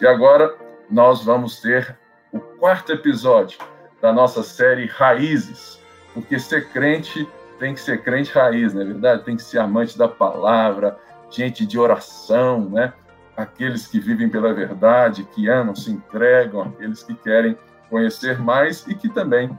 E agora nós vamos ter o quarto episódio da nossa série Raízes, porque ser crente tem que ser crente raiz, não é verdade? Tem que ser amante da palavra, gente de oração, né? Aqueles que vivem pela verdade, que amam, se entregam, aqueles que querem conhecer mais e que também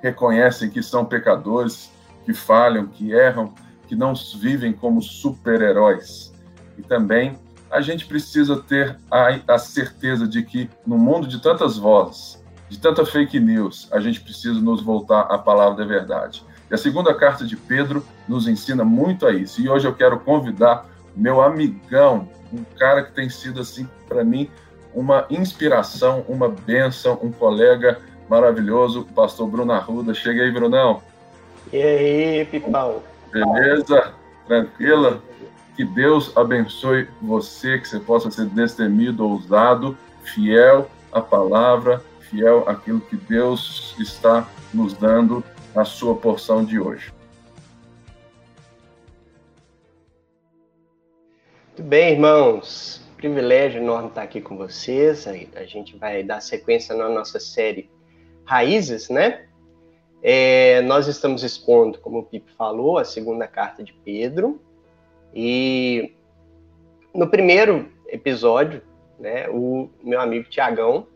reconhecem que são pecadores, que falham, que erram, que não vivem como super-heróis. E também a gente precisa ter a, a certeza de que no mundo de tantas vozes, de tanta fake news, a gente precisa nos voltar à palavra da verdade. E a segunda carta de Pedro nos ensina muito a isso. E hoje eu quero convidar meu amigão, um cara que tem sido assim para mim uma inspiração, uma bênção, um colega maravilhoso, o pastor Bruno Arruda. Chega aí, Brunão. E aí, Pipão? Beleza? Tranquila? Que Deus abençoe você, que você possa ser destemido, ousado, fiel à palavra, fiel àquilo que Deus está nos dando na sua porção de hoje. Muito bem, irmãos. Privilégio enorme estar aqui com vocês. A gente vai dar sequência na nossa série Raízes, né? É, nós estamos expondo, como o Pipe falou, a segunda carta de Pedro. E no primeiro episódio, né, o meu amigo Tiagão,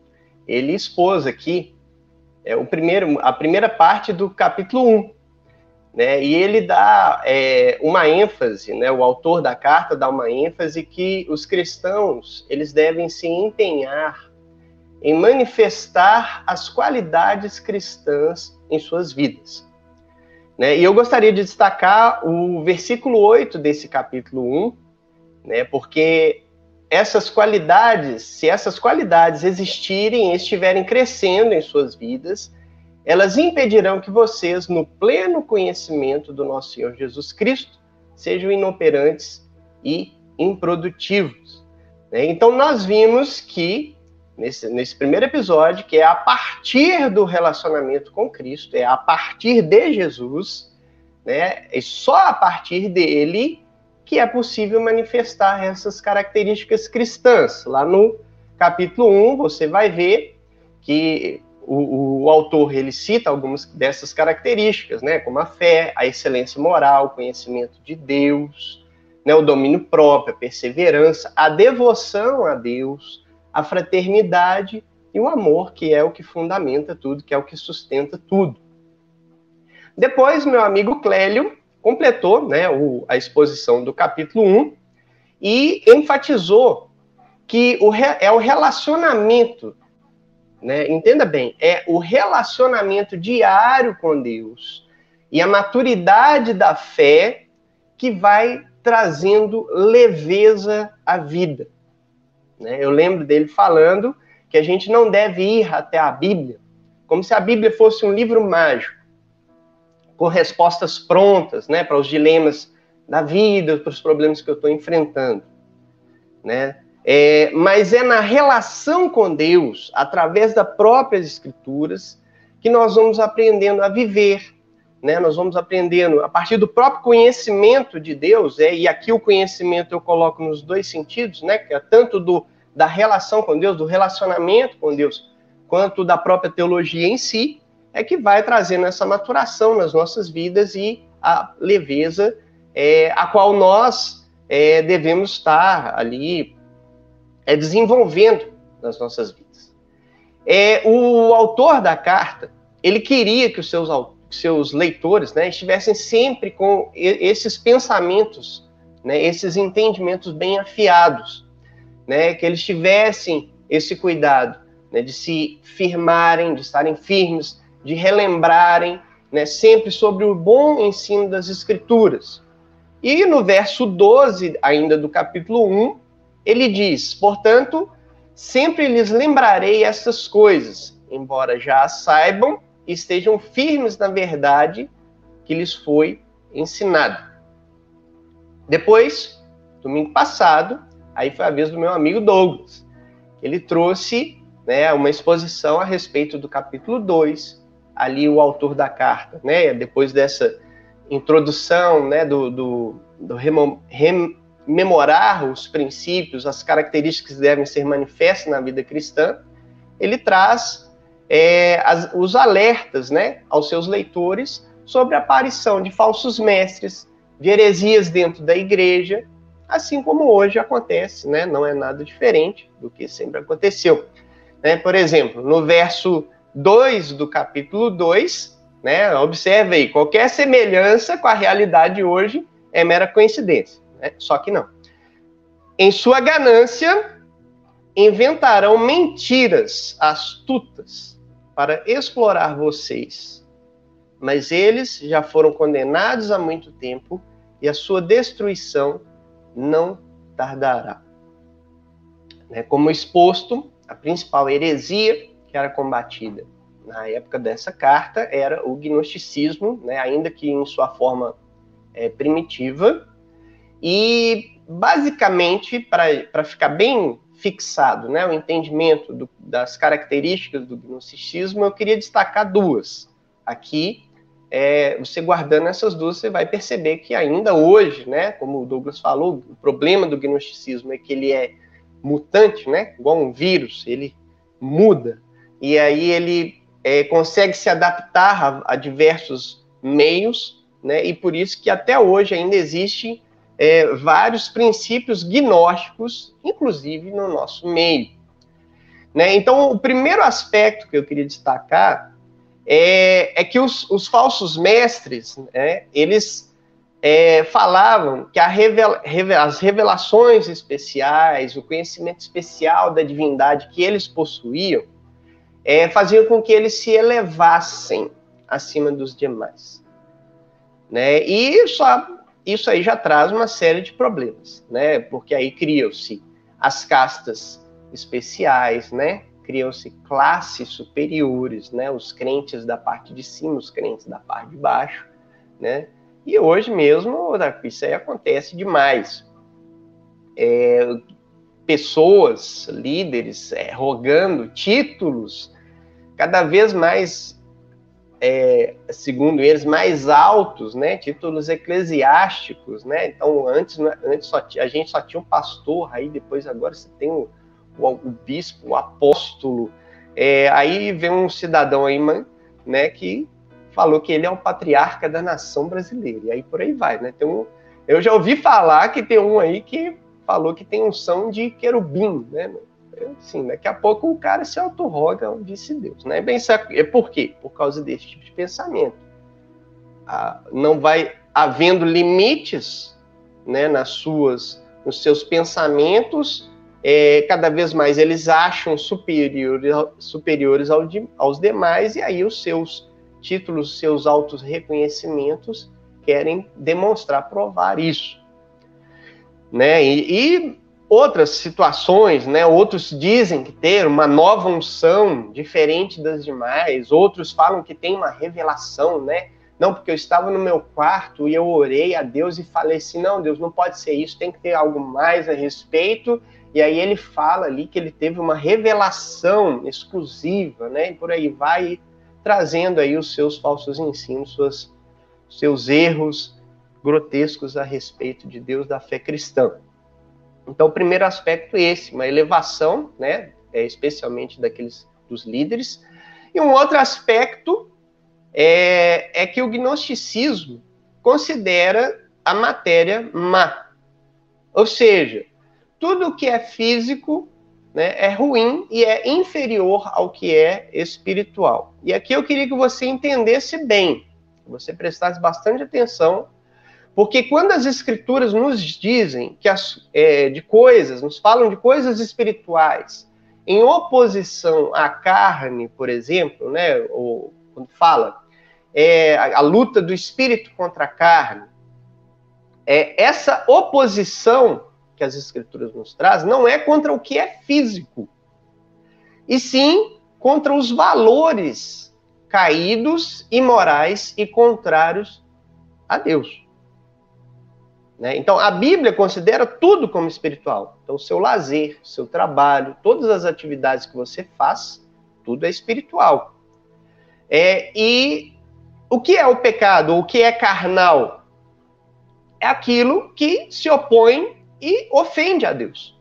ele expôs aqui é, o primeiro, a primeira parte do capítulo 1. Né, e ele dá é, uma ênfase, né, o autor da carta dá uma ênfase que os cristãos eles devem se empenhar em manifestar as qualidades cristãs em suas vidas. Né? E eu gostaria de destacar o versículo 8 desse capítulo 1, né? porque essas qualidades, se essas qualidades existirem e estiverem crescendo em suas vidas, elas impedirão que vocês, no pleno conhecimento do nosso Senhor Jesus Cristo, sejam inoperantes e improdutivos. Né? Então, nós vimos que nesse, nesse primeiro episódio, que é a partir do relacionamento com Cristo, é a partir de Jesus, né? E só a partir dele que é possível manifestar essas características cristãs. Lá no capítulo 1, você vai ver que o, o, autor ele cita algumas dessas características, né, como a fé, a excelência moral, o conhecimento de Deus, né, o domínio próprio, a perseverança, a devoção a Deus, a fraternidade e o amor, que é o que fundamenta tudo, que é o que sustenta tudo. Depois, meu amigo Clélio completou né, o, a exposição do capítulo 1 e enfatizou que o, é o relacionamento, né, entenda bem, é o relacionamento diário com Deus e a maturidade da fé que vai trazendo leveza à vida. Né? Eu lembro dele falando que a gente não deve ir até a Bíblia como se a Bíblia fosse um livro mágico, com respostas prontas né, para os dilemas da vida, para os problemas que eu estou enfrentando. Né? É, mas é na relação com Deus, através das próprias Escrituras, que nós vamos aprendendo a viver. Né? Nós vamos aprendendo a partir do próprio conhecimento de Deus, é, e aqui o conhecimento eu coloco nos dois sentidos, né? que é tanto do da relação com Deus, do relacionamento com Deus, quanto da própria teologia em si, é que vai trazendo essa maturação nas nossas vidas e a leveza é, a qual nós é, devemos estar ali é, desenvolvendo nas nossas vidas. É, o autor da carta, ele queria que os seus, seus leitores né, estivessem sempre com esses pensamentos, né, esses entendimentos bem afiados, né, que eles tivessem esse cuidado né, de se firmarem, de estarem firmes, de relembrarem né, sempre sobre o bom ensino das Escrituras. E no verso 12, ainda do capítulo 1, ele diz: Portanto, sempre lhes lembrarei essas coisas, embora já saibam estejam firmes na verdade que lhes foi ensinada. Depois, domingo passado, Aí foi a vez do meu amigo Douglas. Ele trouxe né, uma exposição a respeito do capítulo 2, ali o autor da carta, né, depois dessa introdução né, do, do, do memorar os princípios, as características que devem ser manifestas na vida cristã, ele traz é, as, os alertas né, aos seus leitores sobre a aparição de falsos mestres, de heresias dentro da igreja, assim como hoje acontece, né? não é nada diferente do que sempre aconteceu. Né? Por exemplo, no verso 2 do capítulo 2, né, observe aí, qualquer semelhança com a realidade hoje é mera coincidência, né? só que não. Em sua ganância, inventarão mentiras astutas para explorar vocês. Mas eles já foram condenados há muito tempo e a sua destruição não tardará. Né, como exposto, a principal heresia que era combatida na época dessa carta era o gnosticismo, né, ainda que em sua forma é, primitiva. E, basicamente, para ficar bem fixado né, o entendimento do, das características do gnosticismo, eu queria destacar duas. Aqui, é, você guardando essas duas, você vai perceber que ainda hoje, né, como o Douglas falou, o problema do gnosticismo é que ele é mutante, né, igual um vírus, ele muda, e aí ele é, consegue se adaptar a, a, diversos meios, né, e por isso que até hoje ainda existem é, vários princípios gnósticos, inclusive no nosso meio. Né? Então, o primeiro aspecto que eu queria destacar é, é que os, os, falsos mestres, né, eles é, falavam que revela, as revelações especiais, o conhecimento especial da divindade que eles possuíam, é, faziam com que eles se elevassem acima dos demais. Né? E só isso aí já traz uma série de problemas, né? Porque aí criam-se as castas especiais, né? Criam-se classes superiores, né? Os crentes da parte de cima, os crentes da parte de baixo, né? E hoje mesmo isso aí acontece demais. É, pessoas, líderes, é, rogando títulos cada vez mais é, segundo eles, mais altos, né? Títulos eclesiásticos, né? Então, antes, né, antes a gente só tinha um pastor, aí depois agora você tem o, o, o bispo, o apóstolo. É, aí vem um cidadão aí, né, que falou que ele é o patriarca da nação brasileira. E aí por aí vai, né? Tem um, eu já ouvi falar que tem um aí que falou que tem unção de querubim, né? Sim, daqui a pouco o cara se autorroga um vice-deus. Né? Bem, é por quê? Por causa desse tipo de pensamento. Ah, não vai havendo limites né, nas suas, nos seus pensamentos, é, cada vez mais eles acham superiores, superiores ao de, aos demais, e aí os seus títulos, seus autos reconhecimentos querem demonstrar, provar isso. Né? E, e outras situações, né? Outros dizem que ter uma nova unção diferente das demais, outros falam que tem uma revelação, né? Não, porque eu estava no meu quarto e eu orei a Deus e falei assim: não, Deus, não pode ser isso, tem que ter algo mais a respeito. E aí ele fala ali que ele teve uma revelação exclusiva, né? E por aí vai trazendo aí os seus falsos ensinos, suas, seus erros grotescos a respeito de Deus da fé cristã. Então, o primeiro aspecto é esse, uma elevação, né, é, especialmente daqueles dos líderes. E um outro aspecto é, é que o gnosticismo considera a matéria má. Ou seja, tudo que é físico né, é ruim e é inferior ao que é espiritual. E aqui eu queria que você entendesse bem, que você prestasse bastante atenção porque quando as escrituras nos dizem que as, é, de coisas, nos falam de coisas espirituais, em oposição à carne, por exemplo, né, ou quando fala é, a, a luta do espírito contra a carne, é, essa oposição que as escrituras nos trazem não é contra o que é físico, e sim contra os valores caídos, imorais e contrários a Deus. Né? Então, a Bíblia considera tudo como espiritual. Então, o seu lazer, o seu trabalho, todas as atividades que você faz, tudo é espiritual. É, e o que é o pecado? O que é carnal? É aquilo que se opõe e ofende a Deus.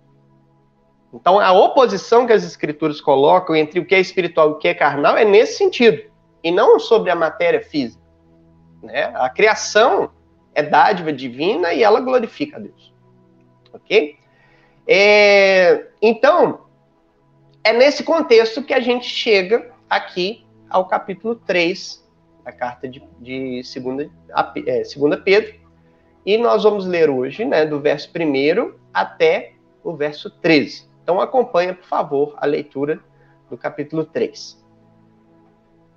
Então, a oposição que as escrituras colocam entre o que é espiritual e o que é carnal é nesse sentido, e não sobre a matéria física. Né? A criação é dádiva divina e ela glorifica a Deus. Ok? É, então, é nesse contexto que a gente chega aqui ao capítulo 3 da carta de, de segunda, é, segunda Pedro, e nós vamos ler hoje, né, do verso 1 até o verso 13. Então acompanha, por favor, a leitura do capítulo 3.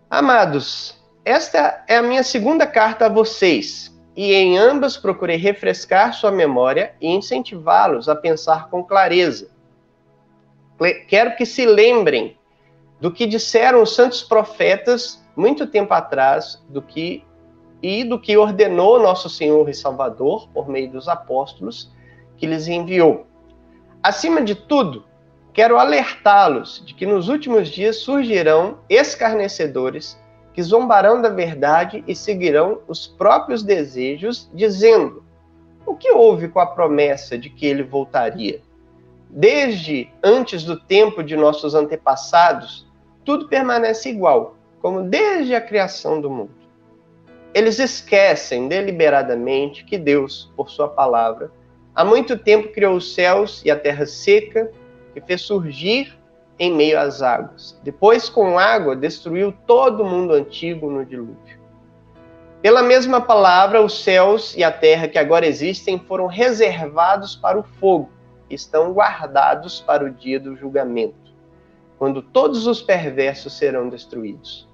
Amados, esta é a minha segunda carta a vocês, e em ambas procurei refrescar sua memória e incentivá-los a pensar com clareza. Quero que se lembrem do que disseram os santos profetas muito tempo atrás, do que e do que ordenou nosso Senhor e Salvador por meio dos apóstolos que lhes enviou. Acima de tudo, quero alertá-los de que nos últimos dias surgirão escarnecedores que zombarão da verdade e seguirão os próprios desejos, dizendo: O que houve com a promessa de que ele voltaria? Desde antes do tempo de nossos antepassados, tudo permanece igual, como desde a criação do mundo. Eles esquecem deliberadamente que Deus, por sua palavra, há muito tempo criou os céus e a terra seca, que fez surgir em meio às águas. Depois, com água, destruiu todo o mundo antigo no dilúvio. Pela mesma palavra, os céus e a terra que agora existem foram reservados para o fogo, estão guardados para o dia do julgamento, quando todos os perversos serão destruídos.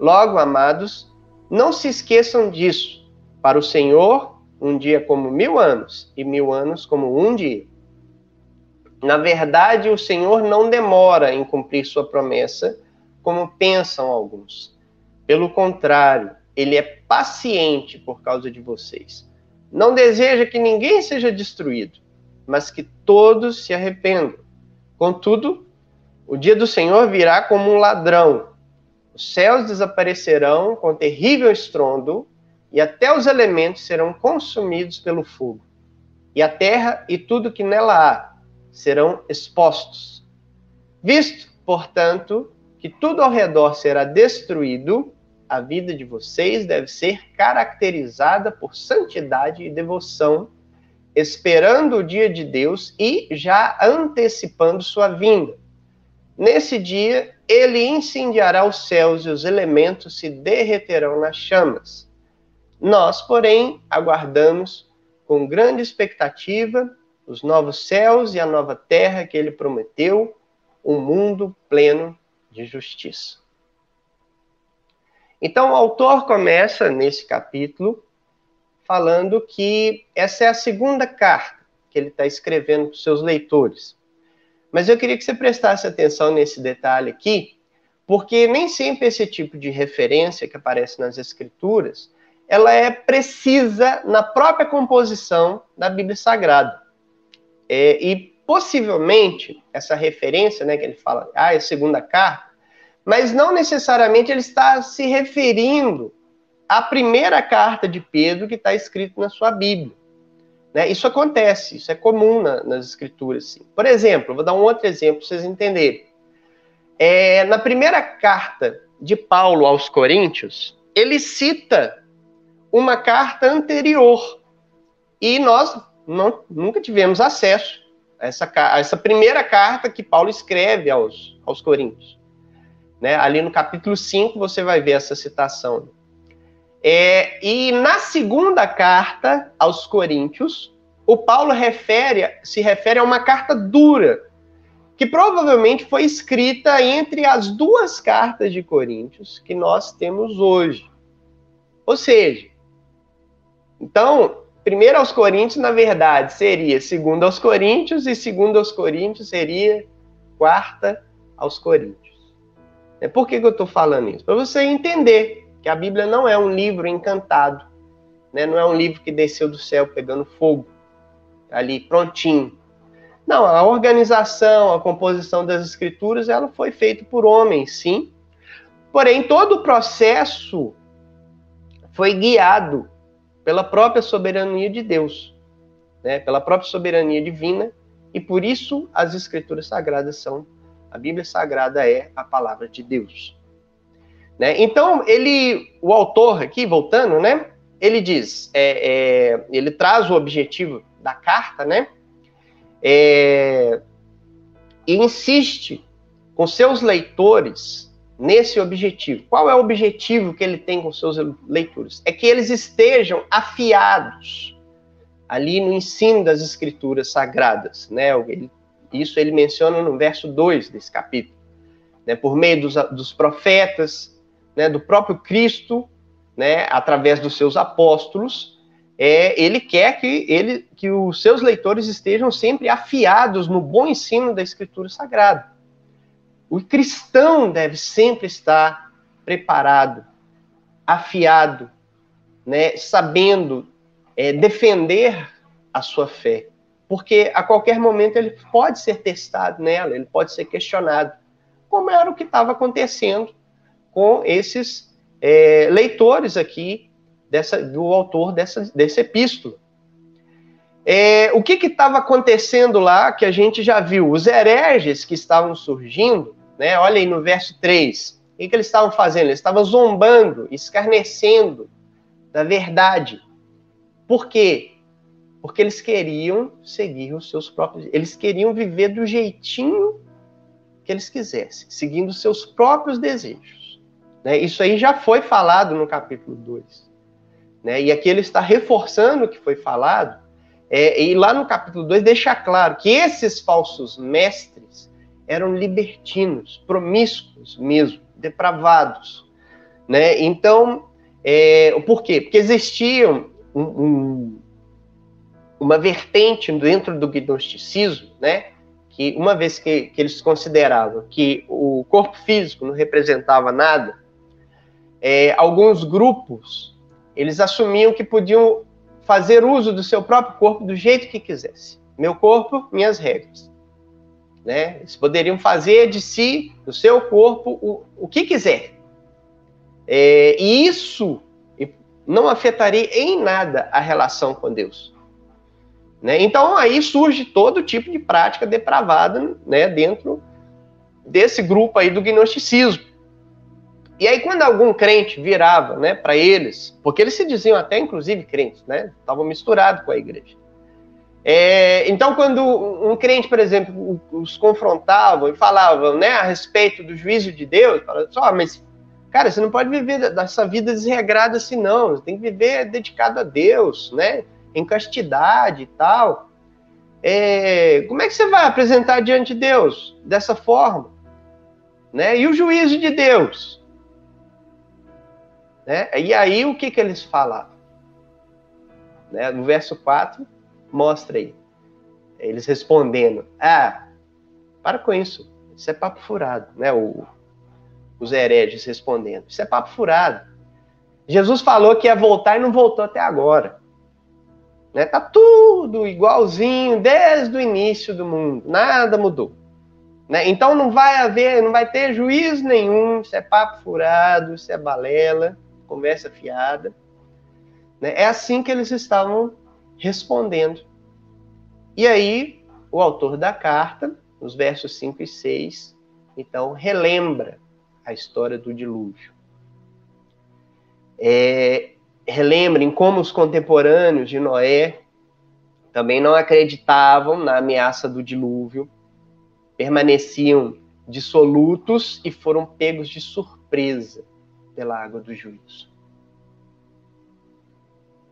Logo, amados, não se esqueçam disso. Para o Senhor, um dia como mil anos, e mil anos como um dia. Na verdade, o Senhor não demora em cumprir sua promessa, como pensam alguns. Pelo contrário, ele é paciente por causa de vocês. Não deseja que ninguém seja destruído, mas que todos se arrependam. Contudo, o dia do Senhor virá como um ladrão os céus desaparecerão com terrível estrondo, e até os elementos serão consumidos pelo fogo. E a terra e tudo que nela há serão expostos. Visto, portanto, que tudo ao redor será destruído, a vida de vocês deve ser caracterizada por santidade e devoção, esperando o dia de Deus e já antecipando sua vinda. Nesse dia, ele incendiará os céus e os elementos se derreterão nas chamas. Nós, porém, aguardamos com grande expectativa os novos céus e a nova terra que ele prometeu, um mundo pleno de justiça. Então, o autor começa nesse capítulo falando que essa é a segunda carta que ele está escrevendo para os seus leitores. Mas eu queria que você prestasse atenção nesse detalhe aqui, porque nem sempre esse tipo de referência que aparece nas escrituras, ela é precisa na própria composição da Bíblia Sagrada. É, e possivelmente essa referência, né, que ele fala, ah, é a segunda carta, mas não necessariamente ele está se referindo à primeira carta de Pedro que está escrito na sua Bíblia. Né? Isso acontece, isso é comum na, nas escrituras. Sim. Por exemplo, vou dar um outro exemplo para vocês entenderem. É, na primeira carta de Paulo aos Coríntios, ele cita uma carta anterior. E nós não, nunca tivemos acesso a essa, a essa primeira carta que Paulo escreve aos, aos Coríntios. Né? Ali no capítulo 5 você vai ver essa citação. É, e na segunda carta aos Coríntios, o Paulo refere, se refere a uma carta dura, que provavelmente foi escrita entre as duas cartas de Coríntios que nós temos hoje. Ou seja, então, primeiro aos Coríntios, na verdade, seria segundo aos Coríntios, e segundo aos Coríntios seria quarta aos Coríntios. Por que, que eu estou falando isso? Para você entender que a Bíblia não é um livro encantado, né? não é um livro que desceu do céu pegando fogo, ali prontinho. Não, a organização, a composição das escrituras, ela foi feita por homens, sim. Porém, todo o processo foi guiado pela própria soberania de Deus. né, pela própria soberania divina, e por isso as escrituras sagradas são, a Bíblia Sagrada é a palavra de Deus. Né? Então, ele, o autor aqui, voltando, né, ele diz, é, é, ele traz o objetivo da carta, né, é, e insiste com seus leitores nesse objetivo. Qual é o objetivo que ele tem com seus leitores? É que eles estejam afiados ali no ensino das escrituras sagradas, né? Isso ele menciona no verso 2 desse capítulo, né? Por meio dos, dos profetas, né? Do próprio Cristo, né? Através dos seus apóstolos, é, ele quer que, ele, que os seus leitores estejam sempre afiados no bom ensino da Escritura Sagrada. O cristão deve sempre estar preparado, afiado, né, sabendo é, defender a sua fé. Porque a qualquer momento ele pode ser testado nela, ele pode ser questionado, como era o que estava acontecendo com esses é, leitores aqui dessa, do autor dessa, desse. É, o que estava acontecendo lá que a gente já viu? Os hereges que estavam surgindo, né? olha aí no verso 3, o que, que eles estavam fazendo? Eles estavam zombando, escarnecendo da verdade. Por quê? Porque eles queriam seguir os seus próprios. Eles queriam viver do jeitinho que eles quisessem, seguindo os seus próprios desejos. Né? Isso aí já foi falado no capítulo 2. Né? E aqui ele está reforçando o que foi falado, é, e lá no capítulo 2 deixa claro que esses falsos mestres eram libertinos, promíscuos mesmo, depravados. Né? Então, é, por quê? Porque existiam um, um, uma vertente dentro do gnosticismo, né? que uma vez que, que eles consideravam que o corpo físico não representava nada, é, alguns grupos eles assumiam que podiam fazer uso do seu próprio corpo do jeito que quisesse. Meu corpo, minhas regras. Né? Eles poderiam fazer de si, do seu corpo, o, o que quiser. É, e isso não afetaria em nada a relação com Deus. Né? Então aí surge todo tipo de prática depravada né, dentro desse grupo aí do gnosticismo. E aí, quando algum crente virava né, para eles, porque eles se diziam até, inclusive, crentes, né? Estavam misturados com a igreja. É, então, quando um crente, por exemplo, os confrontava e falava né, a respeito do juízo de Deus, falava só, assim, mas, cara, você não pode viver dessa vida desregrada assim, não. Você tem que viver dedicado a Deus, né? Em castidade e tal. É, como é que você vai apresentar diante de Deus dessa forma? Né? E o juízo de Deus? Né? E aí o que, que eles falavam? Né? No verso 4, mostra aí. Eles respondendo: Ah, para com isso. Isso é papo furado. Né? O, os hereges respondendo: Isso é papo furado. Jesus falou que ia voltar e não voltou até agora. Né? Tá tudo igualzinho desde o início do mundo. Nada mudou. Né? Então não vai haver, não vai ter juízo nenhum. Isso é papo furado, isso é balela conversa fiada. Né? É assim que eles estavam respondendo. E aí, o autor da carta, nos versos 5 e 6, então, relembra a história do dilúvio. É, relembrem como os contemporâneos de Noé também não acreditavam na ameaça do dilúvio, permaneciam dissolutos e foram pegos de surpresa pela água do juízo.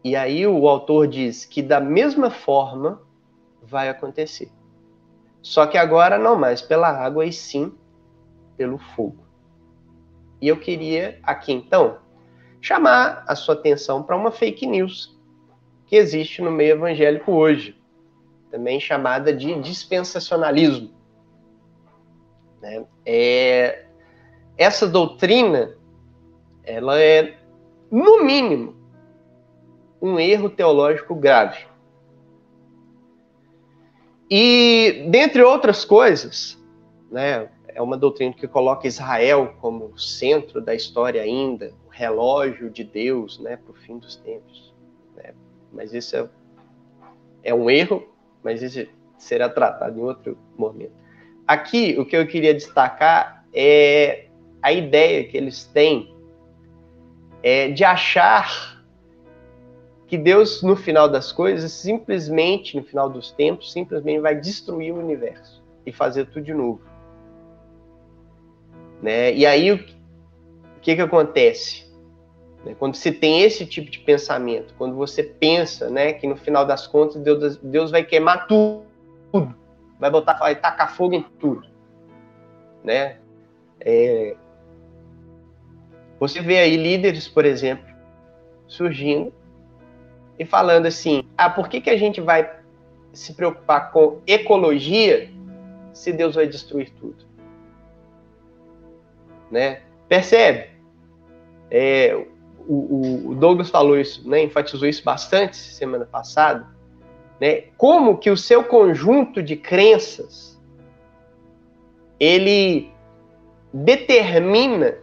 E aí o autor diz que da mesma forma vai acontecer. Só que agora não mais pela água, e sim pelo fogo. E eu queria aqui então chamar a sua atenção para uma fake news que existe no meio evangélico hoje, também chamada de dispensacionalismo. Né? É, essa doutrina ela é, no mínimo, um erro teológico grave. E, dentre outras coisas, né, é uma doutrina que coloca Israel como centro da história ainda, o relógio de Deus né, para o fim dos tempos. Né? Mas isso é, é um erro, mas isso será tratado em outro momento. Aqui, o que eu queria destacar é a ideia que eles têm é de achar que Deus, no final das coisas, simplesmente, no final dos tempos, simplesmente vai destruir o universo e fazer tudo de novo. Né? E aí, o que, que acontece? Né? Quando se tem esse tipo de pensamento, quando você pensa né, que no final das contas Deus, Deus vai queimar tudo, vai botar, vai tacar fogo em tudo, né? É, você vê aí líderes, por exemplo, surgindo e falando assim: ah, por que, que a gente vai se preocupar com ecologia se Deus vai destruir tudo? Né? Percebe? É, o, o, Douglas falou isso, né, enfatizou isso bastante semana passada, né, como que o seu conjunto de crenças ele determina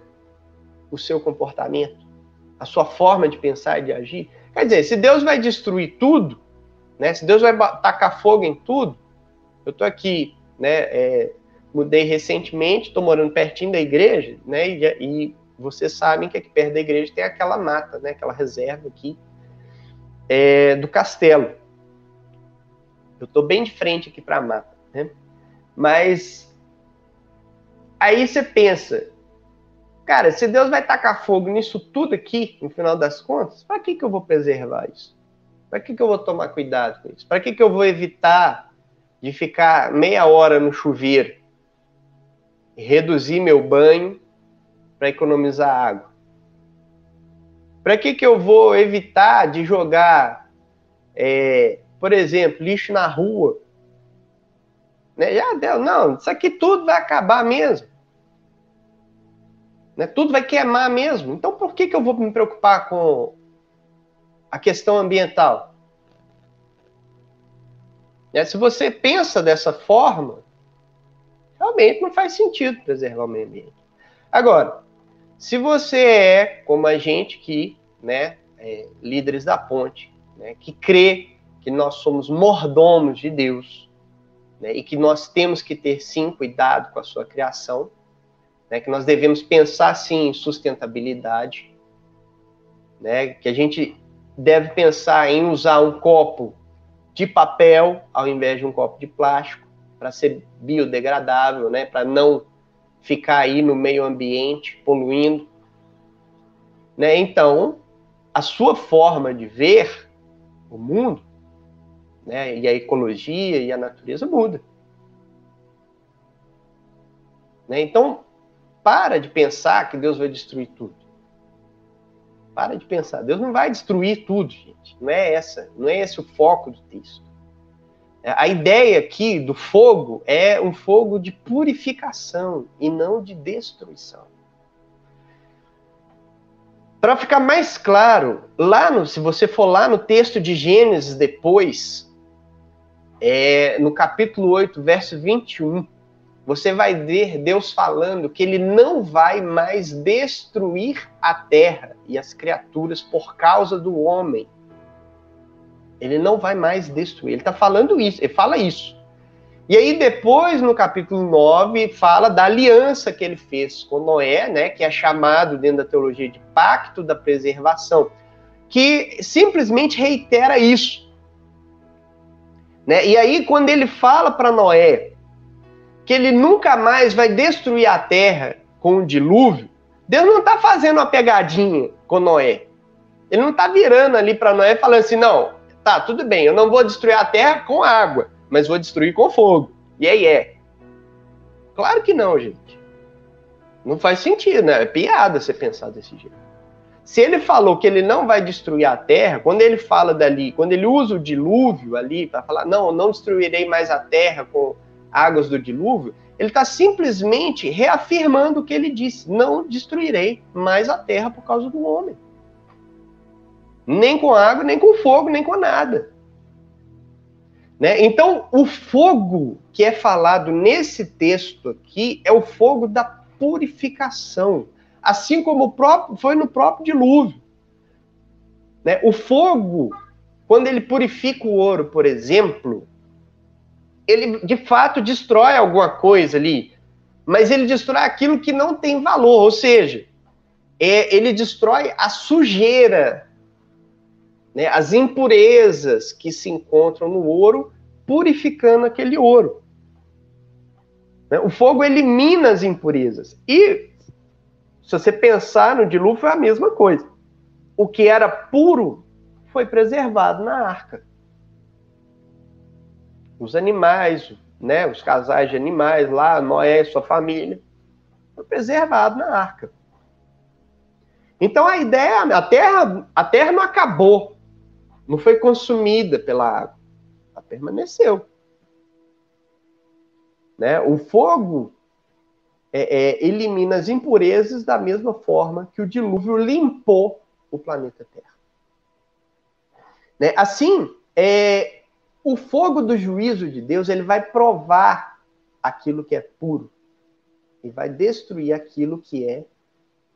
o seu comportamento, a sua forma de pensar e de agir. Quer dizer, se Deus vai destruir tudo, né, se Deus vai tacar fogo em tudo, eu estou aqui, né, é, mudei recentemente, estou morando pertinho da igreja, né, e, e vocês sabem que aqui perto da igreja tem aquela mata, né, aquela reserva aqui é, do castelo. Eu estou bem de frente aqui para a mata, né? Mas aí você pensa, cara, se Deus vai tacar fogo nisso tudo aqui, no final das contas, para que, que eu vou preservar isso? Para que, que eu vou tomar cuidado com isso? Para que, que eu vou evitar de ficar meia hora no chuveiro e reduzir meu banho para economizar água? Para que, que eu vou evitar de jogar, é, por exemplo, lixo na rua? Né? Já deu, não, isso aqui tudo vai acabar mesmo. Né? Tudo vai queimar mesmo. Então, por que, que eu vou me preocupar com a questão ambiental? Né? Se você pensa dessa forma, realmente não faz sentido preservar o meio ambiente. Agora, se você é, como a gente que, né, é, líderes da ponte, né, que crê que nós somos mordomos de Deus, né, e que nós temos que ter, sim, cuidado com a sua criação, né, que nós devemos pensar, sim, em sustentabilidade, né, que a gente deve pensar em usar um copo de papel ao invés de um copo de plástico, para ser biodegradável, né, para não ficar aí no meio ambiente poluindo. Né? Então, a sua forma de ver o mundo, né, e a ecologia e a natureza muda. Né? Então, para de pensar que Deus vai destruir tudo. Para de pensar. Deus não vai destruir tudo, gente. Não é essa, não é esse o foco do texto. A ideia aqui do fogo é um fogo de purificação e não de destruição. Para ficar mais claro, lá no, se você for lá no texto de Gênesis depois, é, no capítulo 8, verso 21, você vai ver Deus falando que ele não vai mais destruir a terra e as criaturas por causa do homem ele não vai mais destruir. Ele está falando isso, ele fala isso. E aí depois, no capítulo 9, fala da aliança que ele fez com Noé, né, que é chamado dentro da teologia de pacto da preservação, que simplesmente reitera isso. Né? E aí, quando ele fala para Noé que ele nunca mais vai destruir a terra com o dilúvio, Deus não está fazendo uma pegadinha com Noé. Ele não está virando ali para Noé falando assim, não, Tá, tudo bem, eu não vou destruir a terra com água, mas vou destruir com fogo. E aí é. Claro que não, gente. Não faz sentido, né? É piada você pensar desse jeito. Se ele falou que ele não vai destruir a terra, quando ele fala dali, quando ele usa o dilúvio ali para falar, não, não destruirei mais a terra com águas do dilúvio, ele está simplesmente reafirmando o que ele disse: não destruirei mais a terra por causa do homem. Nem com água, nem com fogo, nem com nada. Né? Então, o fogo que é falado nesse texto aqui é o fogo da purificação, assim como próprio, foi no próprio dilúvio. Né? O fogo, quando ele purifica o ouro, por exemplo, ele de fato destrói alguma coisa ali, mas ele destrói aquilo que não tem valor, ou seja, é, ele destrói a sujeira, né, as impurezas que se encontram no ouro, purificando aquele ouro. Né, o fogo elimina as impurezas. E, se você pensar no dilúvio, é a mesma coisa. O que era puro foi preservado na arca. Os animais, né, os casais de animais lá, Noé e sua família, foi preservado na arca. Então a ideia, a terra, a terra não acabou, não foi consumida pela água, ela permaneceu. Né? O fogo é, é, elimina as impurezas da mesma forma que o dilúvio limpou o planeta Terra. Né? Assim, é, o fogo do juízo de Deus ele vai provar aquilo que é puro e vai destruir aquilo que é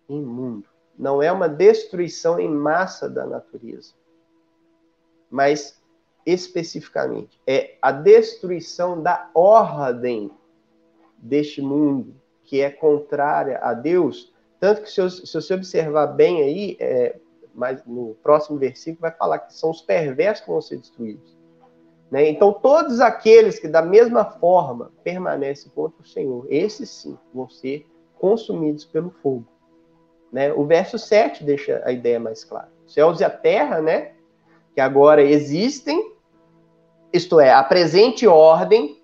imundo. Não é uma destruição em massa da natureza, mas especificamente é a destruição da ordem deste mundo que é contrária a Deus. Tanto que, se, se você observar bem aí, é, mas no próximo versículo vai falar que são os perversos que vão ser destruídos. Né? Então, todos aqueles que da mesma forma permanecem contra o Senhor, esses sim vão ser consumidos pelo fogo. Né? O verso 7 deixa a ideia mais clara. Céus e a terra, né, que agora existem, isto é, a presente ordem,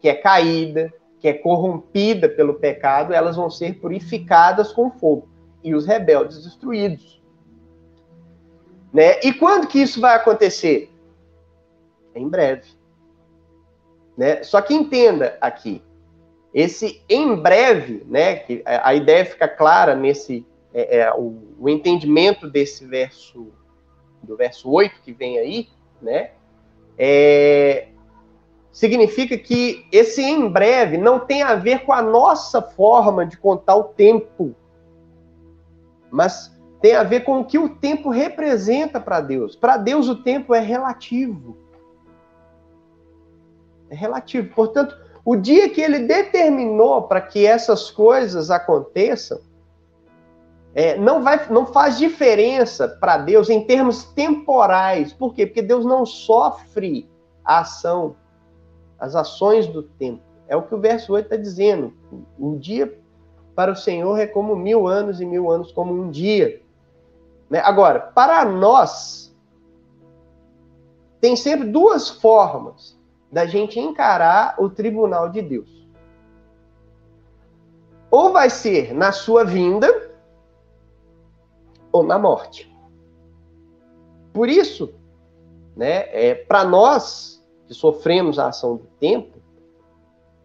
que é caída, que é corrompida pelo pecado, elas vão ser purificadas com fogo e os rebeldes destruídos. Né? E quando que isso vai acontecer? Em breve. Né? Só que entenda aqui, esse em breve, né, que a ideia fica clara nesse é, é, o, o, entendimento desse verso, do verso 8 que vem aí, né, é, significa que esse em breve não tem a ver com a nossa forma de contar o tempo, mas tem a ver com o que o tempo representa para Deus. Para Deus, o tempo é relativo. É relativo. Portanto, o dia que ele determinou para que essas coisas aconteçam, é, não, vai, não faz diferença para Deus em termos temporais. Por quê? Porque Deus não sofre a ação, as ações do tempo. É o que o verso 8 está dizendo. Um dia para o Senhor é como mil anos e mil anos como um dia. Né? Agora, para nós, tem sempre duas formas da gente encarar o tribunal de Deus. Ou vai ser na sua vinda, ou na morte. Por isso, né, é, para nós que sofremos a ação do tempo,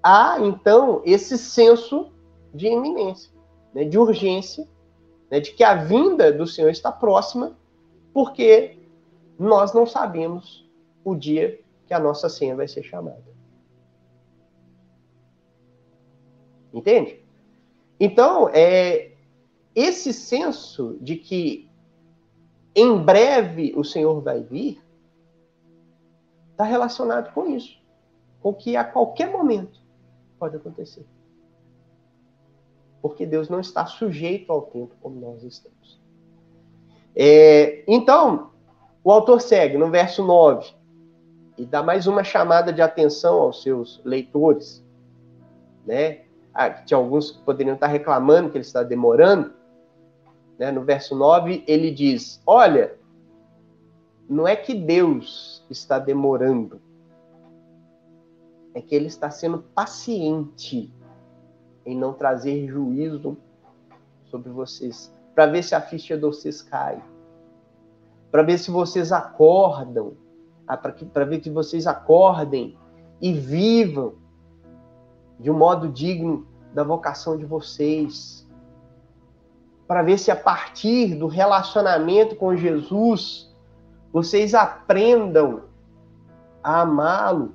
há então esse senso de iminência, né, de urgência, né, de que a vinda do Senhor está próxima, porque nós não sabemos o dia que a nossa senha vai ser chamada. Entende? Então, é, esse senso de que em breve o Senhor vai vir está relacionado com isso, com que a qualquer momento pode acontecer. Porque Deus não está sujeito ao tempo como nós estamos. É, então, o autor segue no verso 9 e dá mais uma chamada de atenção aos seus leitores, né? Ah, tinha alguns que poderiam estar reclamando que ele está demorando, né, no verso 9, ele diz: Olha, não é que Deus está demorando, é que ele está sendo paciente em não trazer juízo sobre vocês, para ver se a ficha de vocês cai, para ver se vocês acordam, para ver que vocês acordem e vivam de um modo digno da vocação de vocês para ver se a partir do relacionamento com Jesus vocês aprendam a amá-lo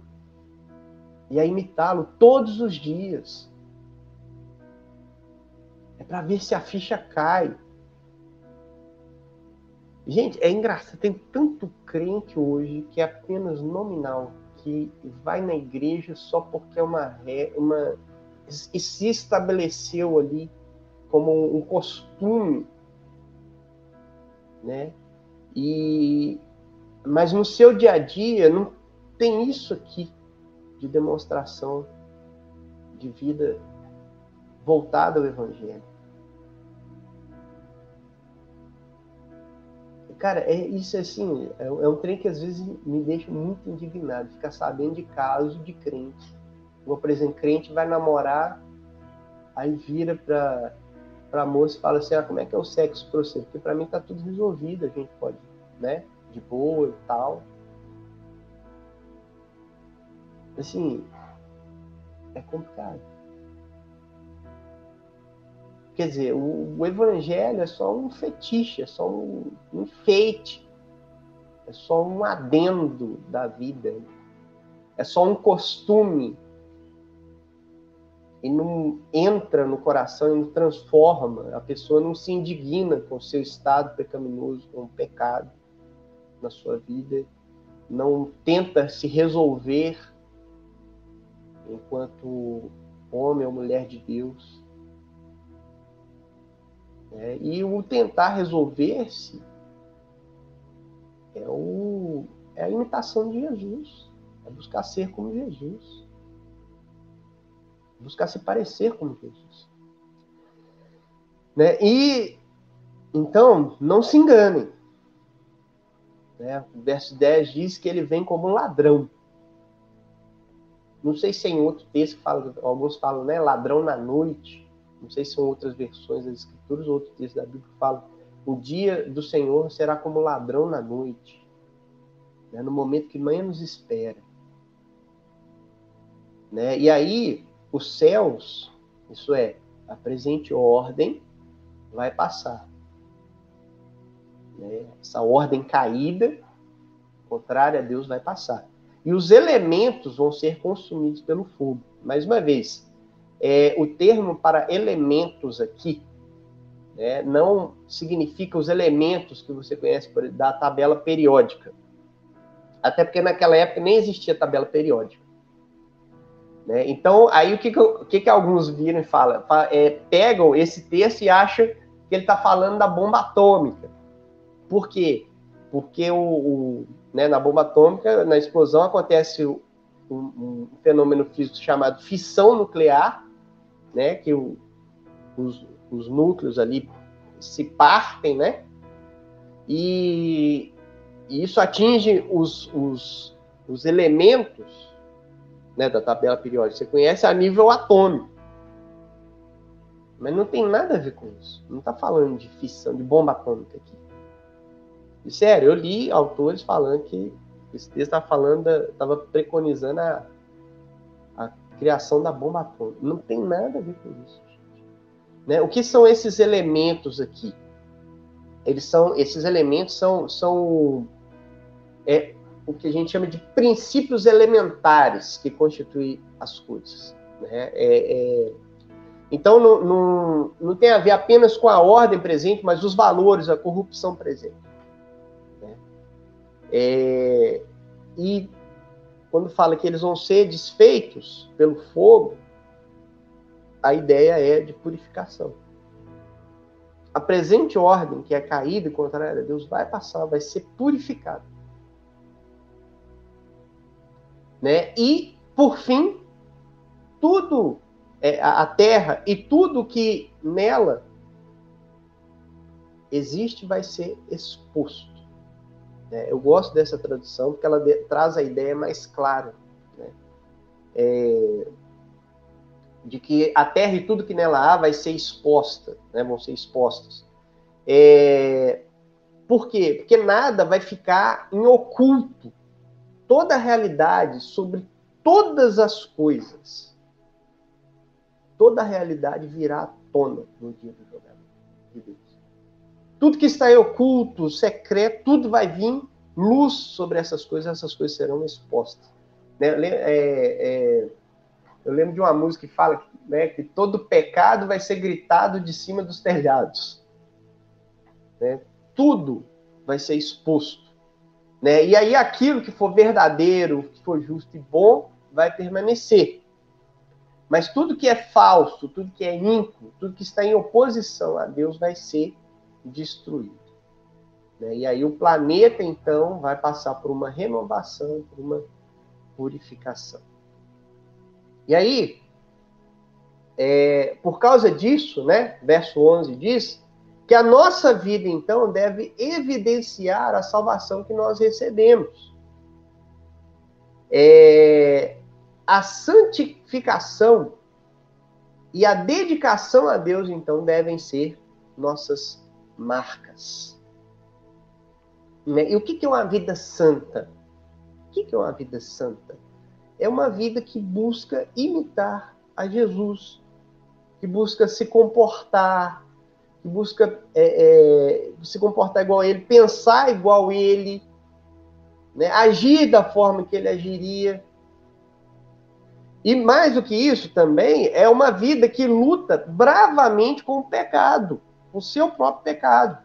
e a imitá-lo todos os dias. É para ver se a ficha cai. Gente, é engraçado, tem tanto crente hoje que é apenas nominal, que vai na igreja só porque é uma, uma e se estabeleceu ali como um costume, né? E mas no seu dia a dia não tem isso aqui de demonstração de vida voltada ao evangelho. Cara, é isso assim, é, é, um trem que às vezes me deixa muito indignado, ficar sabendo de caso de crente. Por exemplo, crente vai namorar, aí vira pra, pra moça e fala assim, ah, como é que é o sexo pra você? Porque pra mim tá tudo resolvido, a gente pode, né, de boa e tal. Assim, é complicado. Quer dizer, o, o, evangelho é só um fetiche, é só um, um enfeite, é só um adendo da vida, é só um costume. E não entra no coração e não transforma, a pessoa não se indigna com o seu estado pecaminoso, com o pecado na sua vida, não tenta se resolver enquanto homem ou mulher de Deus é, e o tentar resolver-se é, o, é a imitação de Jesus. É buscar ser como Jesus. Buscar se parecer como Jesus. Né? E então, não se enganem. Né? O verso 10 diz que ele vem como um ladrão. Não sei se é em outro texto que fala, alguns falam, né? Ladrão na noite não sei se são outras versões das escrituras ou outros textos da Bíblia que falam, o dia do Senhor será como ladrão na noite, né, no momento que menos espera. Né? E aí, os céus, isso é, a presente ordem, vai passar. Né? Essa ordem caída, contrária a Deus, vai passar. E os elementos vão ser consumidos pelo fogo. Mais uma vez, é, o termo para elementos aqui né, não significa os elementos que você conhece da tabela periódica. Até porque naquela época nem existia tabela periódica. Né? Então, aí o que, que, o que, que alguns viram e falam? É, pegam esse texto e acham que ele está falando da bomba atômica. Por quê? Porque o, o né, na bomba atômica, na explosão, acontece um, um fenômeno físico chamado fissão nuclear, né, que o, os, os núcleos ali se partem, né, e, e isso atinge os, os, os elementos né, da tabela periódica. Você conhece a nível atômico. Mas não tem nada a ver com isso. Não está falando de fissão, de bomba atômica aqui. E, sério, eu li autores falando que esse texto estava falando, estava preconizando a, criação da bomba atômica. Não tem nada a ver com isso. Né? O que são esses elementos aqui? Eles são, esses elementos são, são é, o que a gente chama de princípios elementares que constituem as coisas. Né? É, é, então, não, não, não tem a ver apenas com a ordem presente, mas os valores, a corrupção presente. Né? É, e quando fala que eles vão ser desfeitos pelo fogo, a ideia é de purificação. A presente ordem, que é caída e contrária a Deus, vai passar, vai ser purificada. Né? E, por fim, tudo, é, a terra e tudo que nela existe vai ser exposto. É, eu gosto dessa tradução porque ela de, traz a ideia mais clara né? é, de que a terra e tudo que nela há vai ser exposta, né? vão ser expostas. É, por quê? Porque nada vai ficar em oculto. Toda a realidade sobre todas as coisas, toda a realidade virá à tona no dia do julgamento de Deus. Tudo que está em oculto, secreto, tudo vai vir luz sobre essas coisas, essas coisas serão expostas. Né? É, é, eu lembro de uma música que fala né, que todo pecado vai ser gritado de cima dos telhados. Né? Tudo vai ser exposto. Né? E aí aquilo que for verdadeiro, que for justo e bom, vai permanecer. Mas tudo que é falso, tudo que é ímpio, tudo que está em oposição a Deus vai ser destruído. Né? E aí o planeta, então, vai passar por uma renovação, por uma purificação. E aí, é, por causa disso, né, verso 11 diz que a nossa vida, então, deve evidenciar a salvação que nós recebemos. É, a santificação e a dedicação a Deus, então, devem ser nossas marcas. Né? E o que é uma vida santa? O que é uma vida santa? É uma vida que busca imitar a Jesus, que busca se comportar, que busca é, é, se comportar igual a ele, pensar igual a ele, né? agir da forma que ele agiria. E mais do que isso também, é uma vida que luta bravamente com o pecado, com o seu próprio pecado,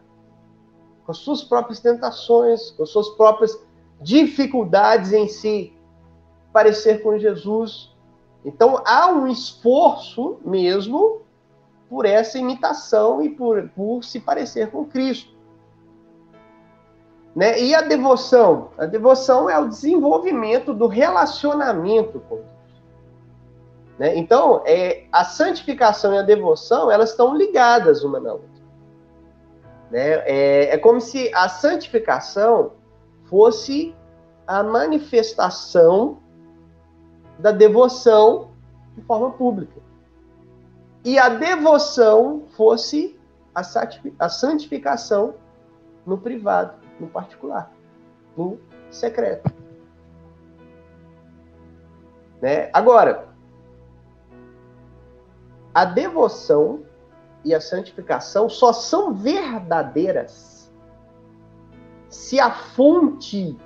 com as suas próprias tentações, com as suas próprias dificuldades em se parecer com Jesus. Então há um esforço mesmo por essa imitação e por, por se parecer com Cristo. Né? E a devoção? A devoção é o desenvolvimento do relacionamento com Deus. Né? Então, é, a santificação e a devoção, elas estão ligadas uma na outra. Né? É, é como se a santificação fosse a manifestação da devoção de forma pública. E a devoção fosse a santificação no privado, no particular, no secreto. Né? Agora, a devoção e a santificação só são verdadeiras se a fonte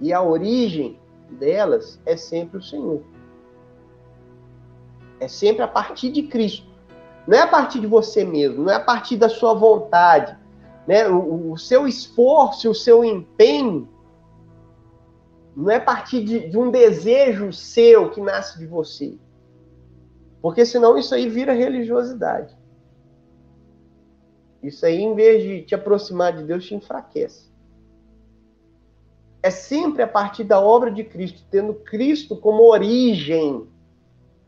e a origem delas é sempre o Senhor. É sempre a partir de Cristo. Não é a partir de você mesmo, não é a partir da sua vontade. Né? O, o seu esforço, o seu empenho, não é a partir de, de um desejo seu que nasce de você. Porque senão isso aí vira religiosidade. Isso aí, em vez de te aproximar de Deus, te enfraquece. É sempre a partir da obra de Cristo, tendo Cristo como origem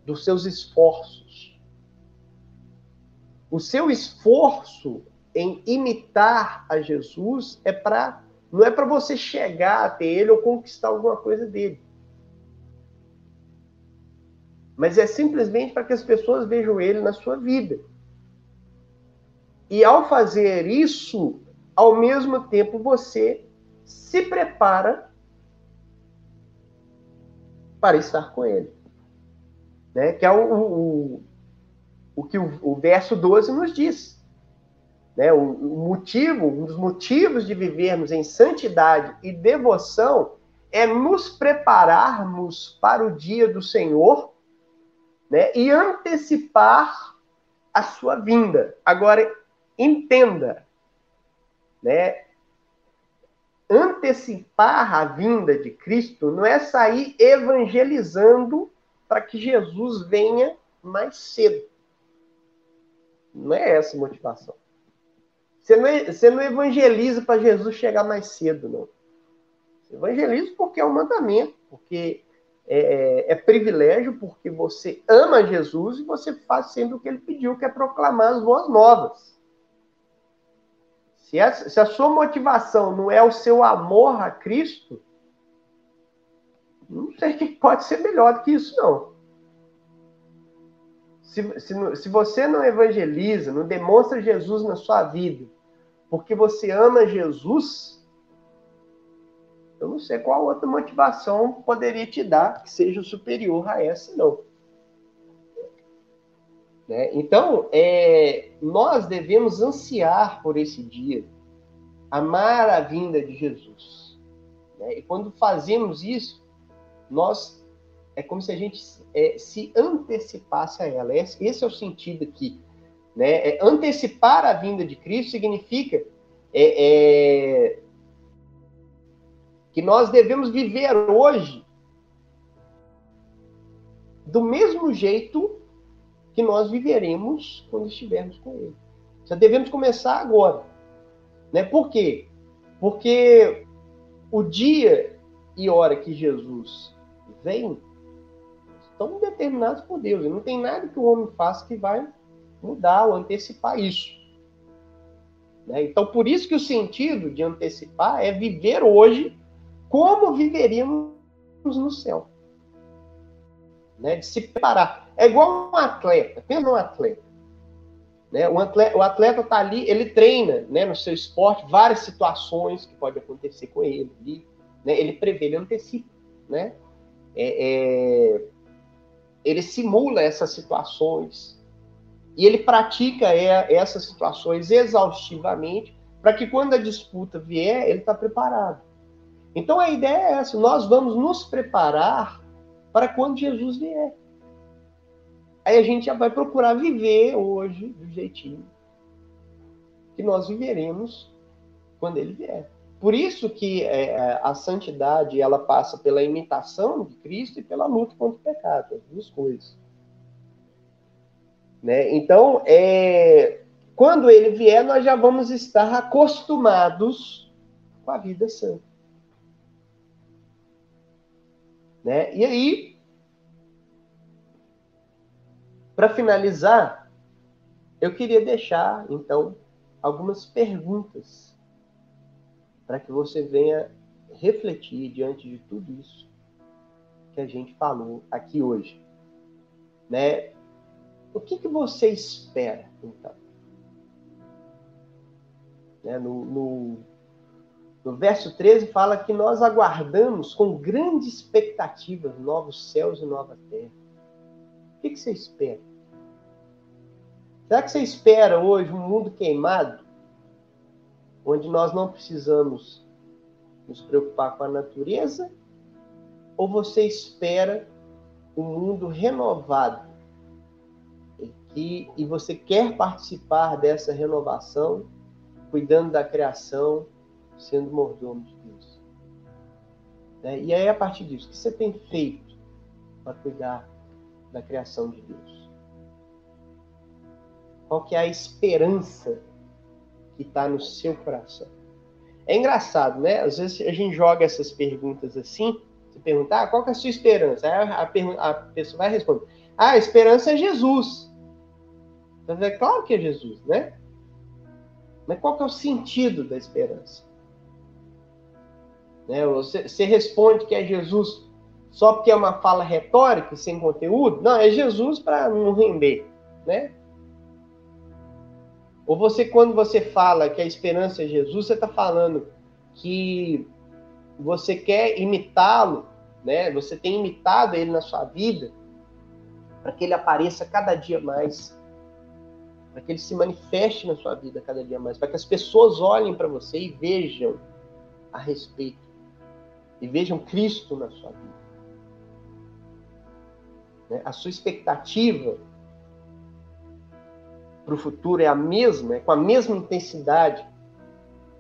dos seus esforços. O seu esforço em imitar a Jesus é para não é para você chegar até ele ou conquistar alguma coisa dele mas é simplesmente para que as pessoas vejam ele na sua vida. E ao fazer isso, ao mesmo tempo você se prepara para estar com ele. Né? Que é o, o, o que o, o, verso 12 nos diz. Né? O, o motivo, um dos motivos de vivermos em santidade e devoção é nos prepararmos para o dia do Senhor né, e antecipar a sua vinda. Agora, entenda, né, antecipar a vinda de Cristo não é sair evangelizando para que Jesus venha mais cedo. Não é essa a motivação. Você não, você não evangeliza para Jesus chegar mais cedo, não. Evangeliza porque é um mandamento, porque é, é, é, privilégio porque você ama Jesus e você faz sempre o que ele pediu, que é proclamar as boas novas. Se a, se a sua motivação não é o seu amor a Cristo, não sei o que pode ser melhor do que isso, não. Se, se, se você não evangeliza, não demonstra Jesus na sua vida, porque você ama Jesus, eu não sei qual outra motivação poderia te dar que seja superior a essa, não. Né? Então, é, nós devemos ansiar por esse dia, amar a vinda de Jesus. Né? E quando fazemos isso, nós é como se a gente é, se antecipasse a ela. Esse, esse, é o sentido aqui. Né? É, antecipar a vinda de Cristo significa é, é que nós devemos viver hoje do mesmo jeito que nós viveremos quando estivermos com Ele. Já devemos começar agora. Né? Por quê? Porque o dia e hora que Jesus vem estão determinados por Deus. E não tem nada que o homem faça que vai mudar ou antecipar isso. Né? Então, por isso que o sentido de antecipar é viver hoje como viveríamos no céu. Né? De se preparar. É igual um atleta. Pensa um atleta. Né? O atleta está ali, ele treina né, no seu esporte várias situações que podem acontecer com ele. Ele, né, ele prevê, ele antecipa. Né? É, é, ele simula essas situações e ele pratica é, essas situações exaustivamente para que quando a disputa vier, ele está preparado. Então a ideia é essa: nós vamos nos preparar para quando Jesus vier. Aí a gente já vai procurar viver hoje do jeitinho que nós viveremos quando ele vier. Por isso que é, a santidade ela passa pela imitação de Cristo e pela luta contra o pecado, as duas coisas. Né? Então, é, quando ele vier, nós já vamos estar acostumados com a vida santa. Né? E aí, para finalizar, eu queria deixar, então, algumas perguntas para que você venha refletir diante de tudo isso que a gente falou aqui hoje. Né? O que, que você espera, então? Né? No, no, no verso 13 fala que nós aguardamos com grande expectativa novos céus e nova terra. O que, que você espera? Será que você espera hoje um mundo queimado? onde nós não precisamos nos preocupar com a natureza? Ou você espera um mundo renovado e, que, e você quer participar dessa renovação, cuidando da criação, sendo mordomo de Deus? Né? E aí, a partir disso, o que você tem feito para cuidar da criação de Deus? Qual que é a esperança que está no seu coração. É engraçado, né? Às vezes a gente joga essas perguntas assim, você perguntar ah, qual é a sua esperança? Aí a, a, pessoa vai responder, ah, a esperança é Jesus. É claro que é Jesus, né? Mas qual que é o sentido da esperança? Né? Você, você responde que é Jesus só porque é uma fala retórica sem conteúdo? Não, é Jesus para não render, né? Ou você, quando você fala que a esperança é Jesus, você está falando que você quer imitá-lo, né? Você tem imitado ele na sua vida para que ele apareça cada dia mais, para que ele se manifeste na sua vida cada dia mais, para que as pessoas olhem para você e vejam a respeito e vejam Cristo na sua vida. Né? A sua expectativa para o futuro é a mesma, é com a mesma intensidade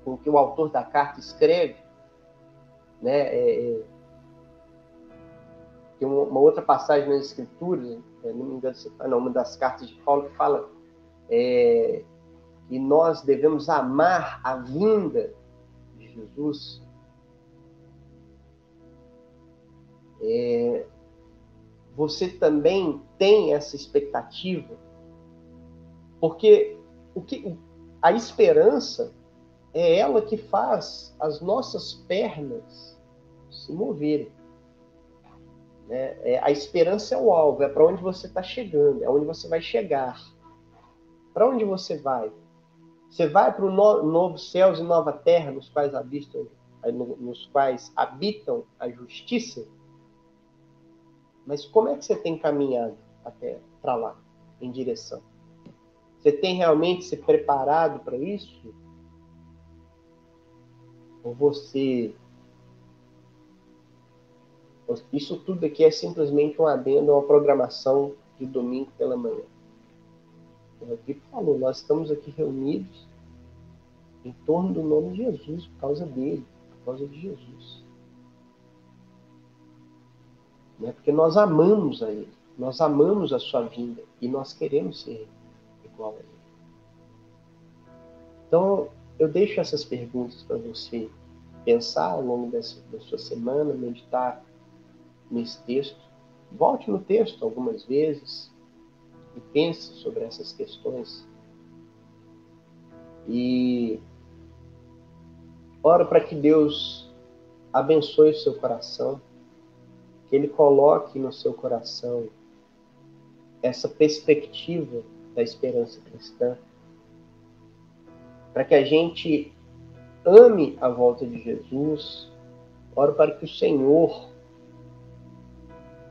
com que o autor da carta escreve, né? É, é, tem uma, outra passagem nas Escrituras, é, não me engano, uma das cartas de Paulo que fala é, que nós devemos amar a vinda de Jesus. É, você também tem essa expectativa porque o que, a esperança é ela que faz as nossas pernas se moverem. Né? É, a esperança é o alvo, é para onde você está chegando, é onde você vai chegar. Para onde você vai? Você vai para o no, novo céus e nova terra, nos quais habitam, nos quais habitam a justiça. Mas como é que você tem caminhado até para lá, em direção? Você tem realmente se preparado para isso? Ou você. Isso tudo aqui é simplesmente um adendo a uma programação de domingo pela manhã. O Rodrigo falou, nós estamos aqui reunidos em torno do nome de Jesus, por causa dele, por causa de Jesus. né? porque nós amamos a Ele, nós amamos a Sua vinda e nós queremos ser Então, eu deixo essas perguntas para você pensar ao longo dessa, da sua semana, meditar nesse texto. Volte no texto algumas vezes e pense sobre essas questões. E oro para que Deus abençoe o seu coração, que Ele coloque no seu coração essa perspectiva da esperança cristã, para que a gente ame a volta de Jesus. Oro para que o Senhor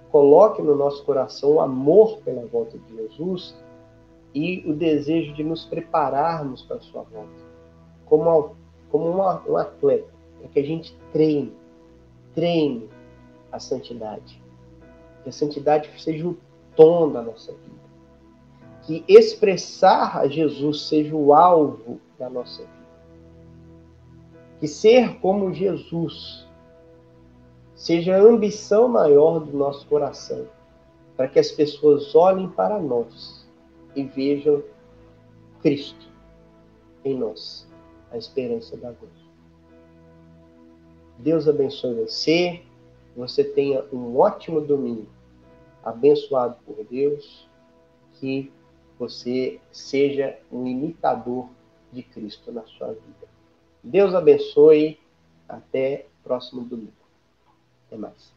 coloque no nosso coração o amor pela volta de Jesus e o desejo de nos prepararmos para a sua volta, como, como um atleta, para que a gente treine, treine a santidade. Que a santidade seja o tom da nossa vida. Que expressar a Jesus seja o alvo da nossa vida. Que ser como Jesus seja a ambição maior do nosso coração, para que as pessoas olhem para nós e vejam Cristo em nós, a esperança da glória. Deus abençoe você, você tenha um ótimo domingo, abençoado por Deus, que você seja um imitador de Cristo na sua vida. Deus abençoe. Até próximo domingo. Até mais.